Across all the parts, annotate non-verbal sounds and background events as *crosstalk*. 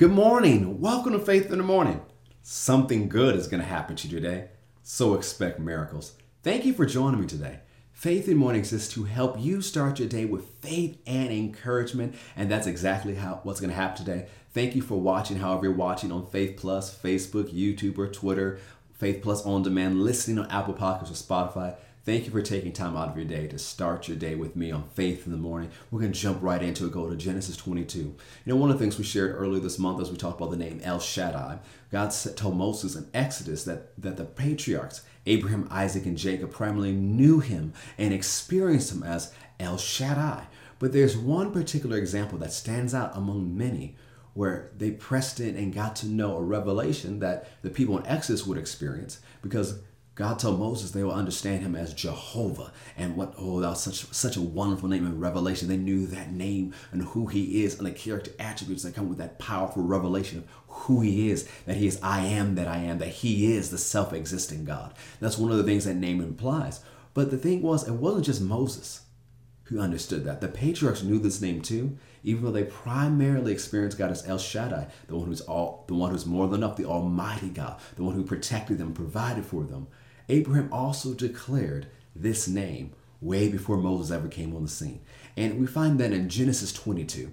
Good morning. Welcome to Faith in the Morning. Something good is going to happen to you today, so expect miracles. Thank you for joining me today. Faith in the Morning exists to help you start your day with faith and encouragement, and that's exactly how what's going to happen today. Thank you for watching, however you're watching on Faith Plus, Facebook, YouTube, or Twitter, Faith Plus on demand, listening on Apple Podcasts or Spotify. Thank you for taking time out of your day to start your day with me on Faith in the Morning. We're going to jump right into it. Go to Genesis 22. You know, one of the things we shared earlier this month as we talked about the name El Shaddai, God told Moses in Exodus that, that the patriarchs, Abraham, Isaac, and Jacob, primarily knew him and experienced him as El Shaddai. But there's one particular example that stands out among many where they pressed in and got to know a revelation that the people in Exodus would experience because God told Moses they will understand him as Jehovah. And what, oh, that was such, such a wonderful name in Revelation. They knew that name and who he is and the character attributes that come with that powerful revelation of who he is, that he is I am that I am, that he is the self existing God. That's one of the things that name implies. But the thing was, it wasn't just Moses who understood that. The patriarchs knew this name too, even though they primarily experienced God as El Shaddai, the one who's all the one who's more than enough, the Almighty God, the one who protected them, provided for them. Abraham also declared this name way before Moses ever came on the scene. And we find that in Genesis 22.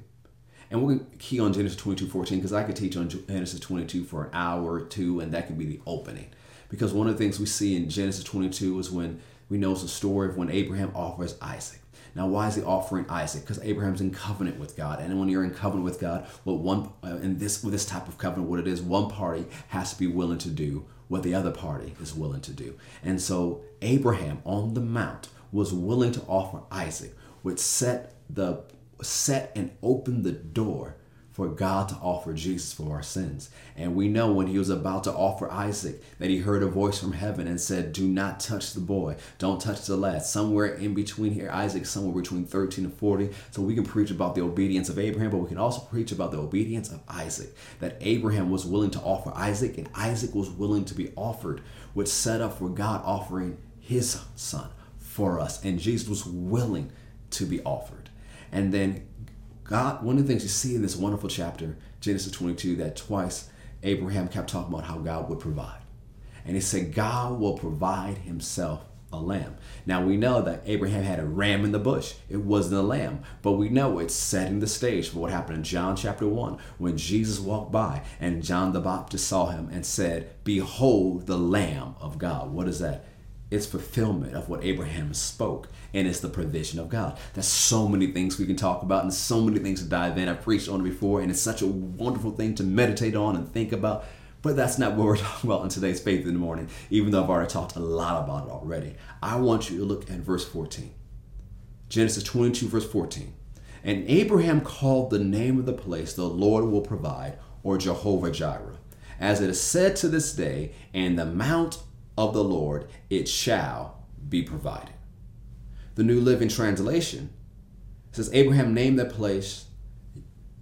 And we're going to key on Genesis 22 14 because I could teach on Genesis 22 for an hour or two, and that could be the opening. Because one of the things we see in Genesis 22 is when we know it's a story of when Abraham offers Isaac. Now, why is he offering Isaac? Because Abraham's in covenant with God, and when you're in covenant with God, well, one uh, in this with this type of covenant, what it is, one party has to be willing to do what the other party is willing to do. And so Abraham on the mount was willing to offer Isaac, which set the set and opened the door for God to offer Jesus for our sins. And we know when he was about to offer Isaac that he heard a voice from heaven and said, Do not touch the boy. Don't touch the lad. Somewhere in between here, Isaac, somewhere between 13 and 40. So we can preach about the obedience of Abraham, but we can also preach about the obedience of Isaac. That Abraham was willing to offer Isaac and Isaac was willing to be offered, which set up for God offering his son for us. And Jesus was willing to be offered. And then God, one of the things you see in this wonderful chapter, Genesis 22, that twice Abraham kept talking about how God would provide. And he said, God will provide himself a lamb. Now we know that Abraham had a ram in the bush. It wasn't a lamb, but we know it's setting the stage for what happened in John chapter 1 when Jesus walked by and John the Baptist saw him and said, Behold the Lamb of God. What is that? It's fulfillment of what Abraham spoke, and it's the provision of God. There's so many things we can talk about, and so many things to dive in. I've preached on it before, and it's such a wonderful thing to meditate on and think about. But that's not what we're *laughs* talking about in today's Faith in the Morning, even though I've already talked a lot about it already. I want you to look at verse 14. Genesis 22, verse 14. And Abraham called the name of the place, the Lord will provide, or Jehovah Jireh. As it is said to this day, and the mount of the Lord it shall be provided. The New Living Translation says Abraham named that place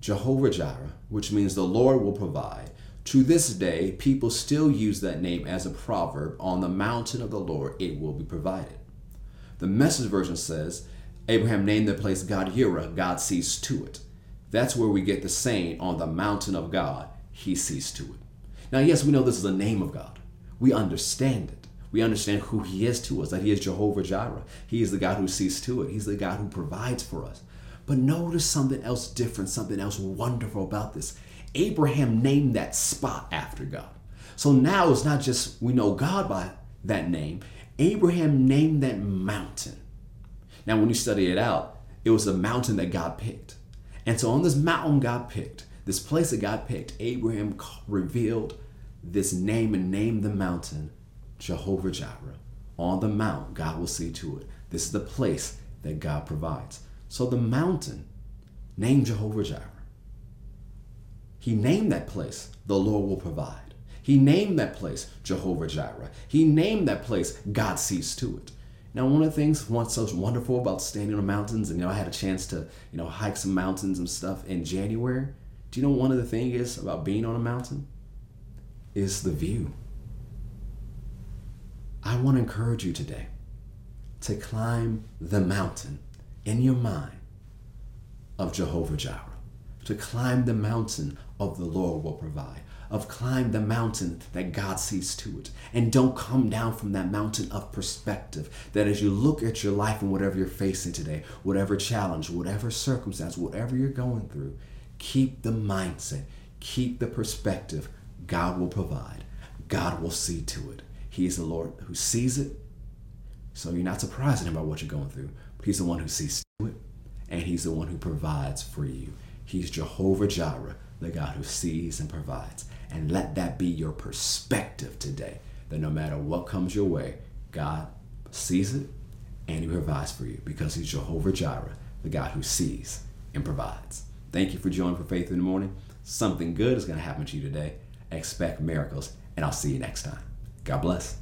Jehovah Jireh, which means the Lord will provide. To this day, people still use that name as a proverb on the mountain of the Lord, it will be provided. The message version says Abraham named the place God Yireh, God sees to it. That's where we get the saying, on the mountain of God, he sees to it. Now, yes, we know this is the name of God we understand it. We understand who He is to us, that He is Jehovah Jireh. He is the God who sees to it, He's the God who provides for us. But notice something else different, something else wonderful about this. Abraham named that spot after God. So now it's not just we know God by that name, Abraham named that mountain. Now, when you study it out, it was a mountain that God picked. And so on this mountain God picked, this place that God picked, Abraham revealed this name and name the mountain Jehovah Jireh. On the mount, God will see to it. This is the place that God provides. So the mountain, named Jehovah Jireh. He named that place, the Lord will provide. He named that place Jehovah Jireh. He named that place God sees to it. Now, one of the things what's so wonderful about standing on mountains, and you know, I had a chance to, you know, hike some mountains and stuff in January. Do you know one of the things is about being on a mountain? Is the view. I want to encourage you today to climb the mountain in your mind of Jehovah Jireh, to climb the mountain of the Lord will provide. Of climb the mountain that God sees to it. And don't come down from that mountain of perspective. That as you look at your life and whatever you're facing today, whatever challenge, whatever circumstance, whatever you're going through, keep the mindset, keep the perspective. God will provide. God will see to it. He is the Lord who sees it. So you're not surprised about what you're going through. He's the one who sees to it, and He's the one who provides for you. He's Jehovah Jireh, the God who sees and provides. And let that be your perspective today that no matter what comes your way, God sees it and He provides for you because He's Jehovah Jireh, the God who sees and provides. Thank you for joining for Faith in the Morning. Something good is going to happen to you today. Expect miracles, and I'll see you next time. God bless.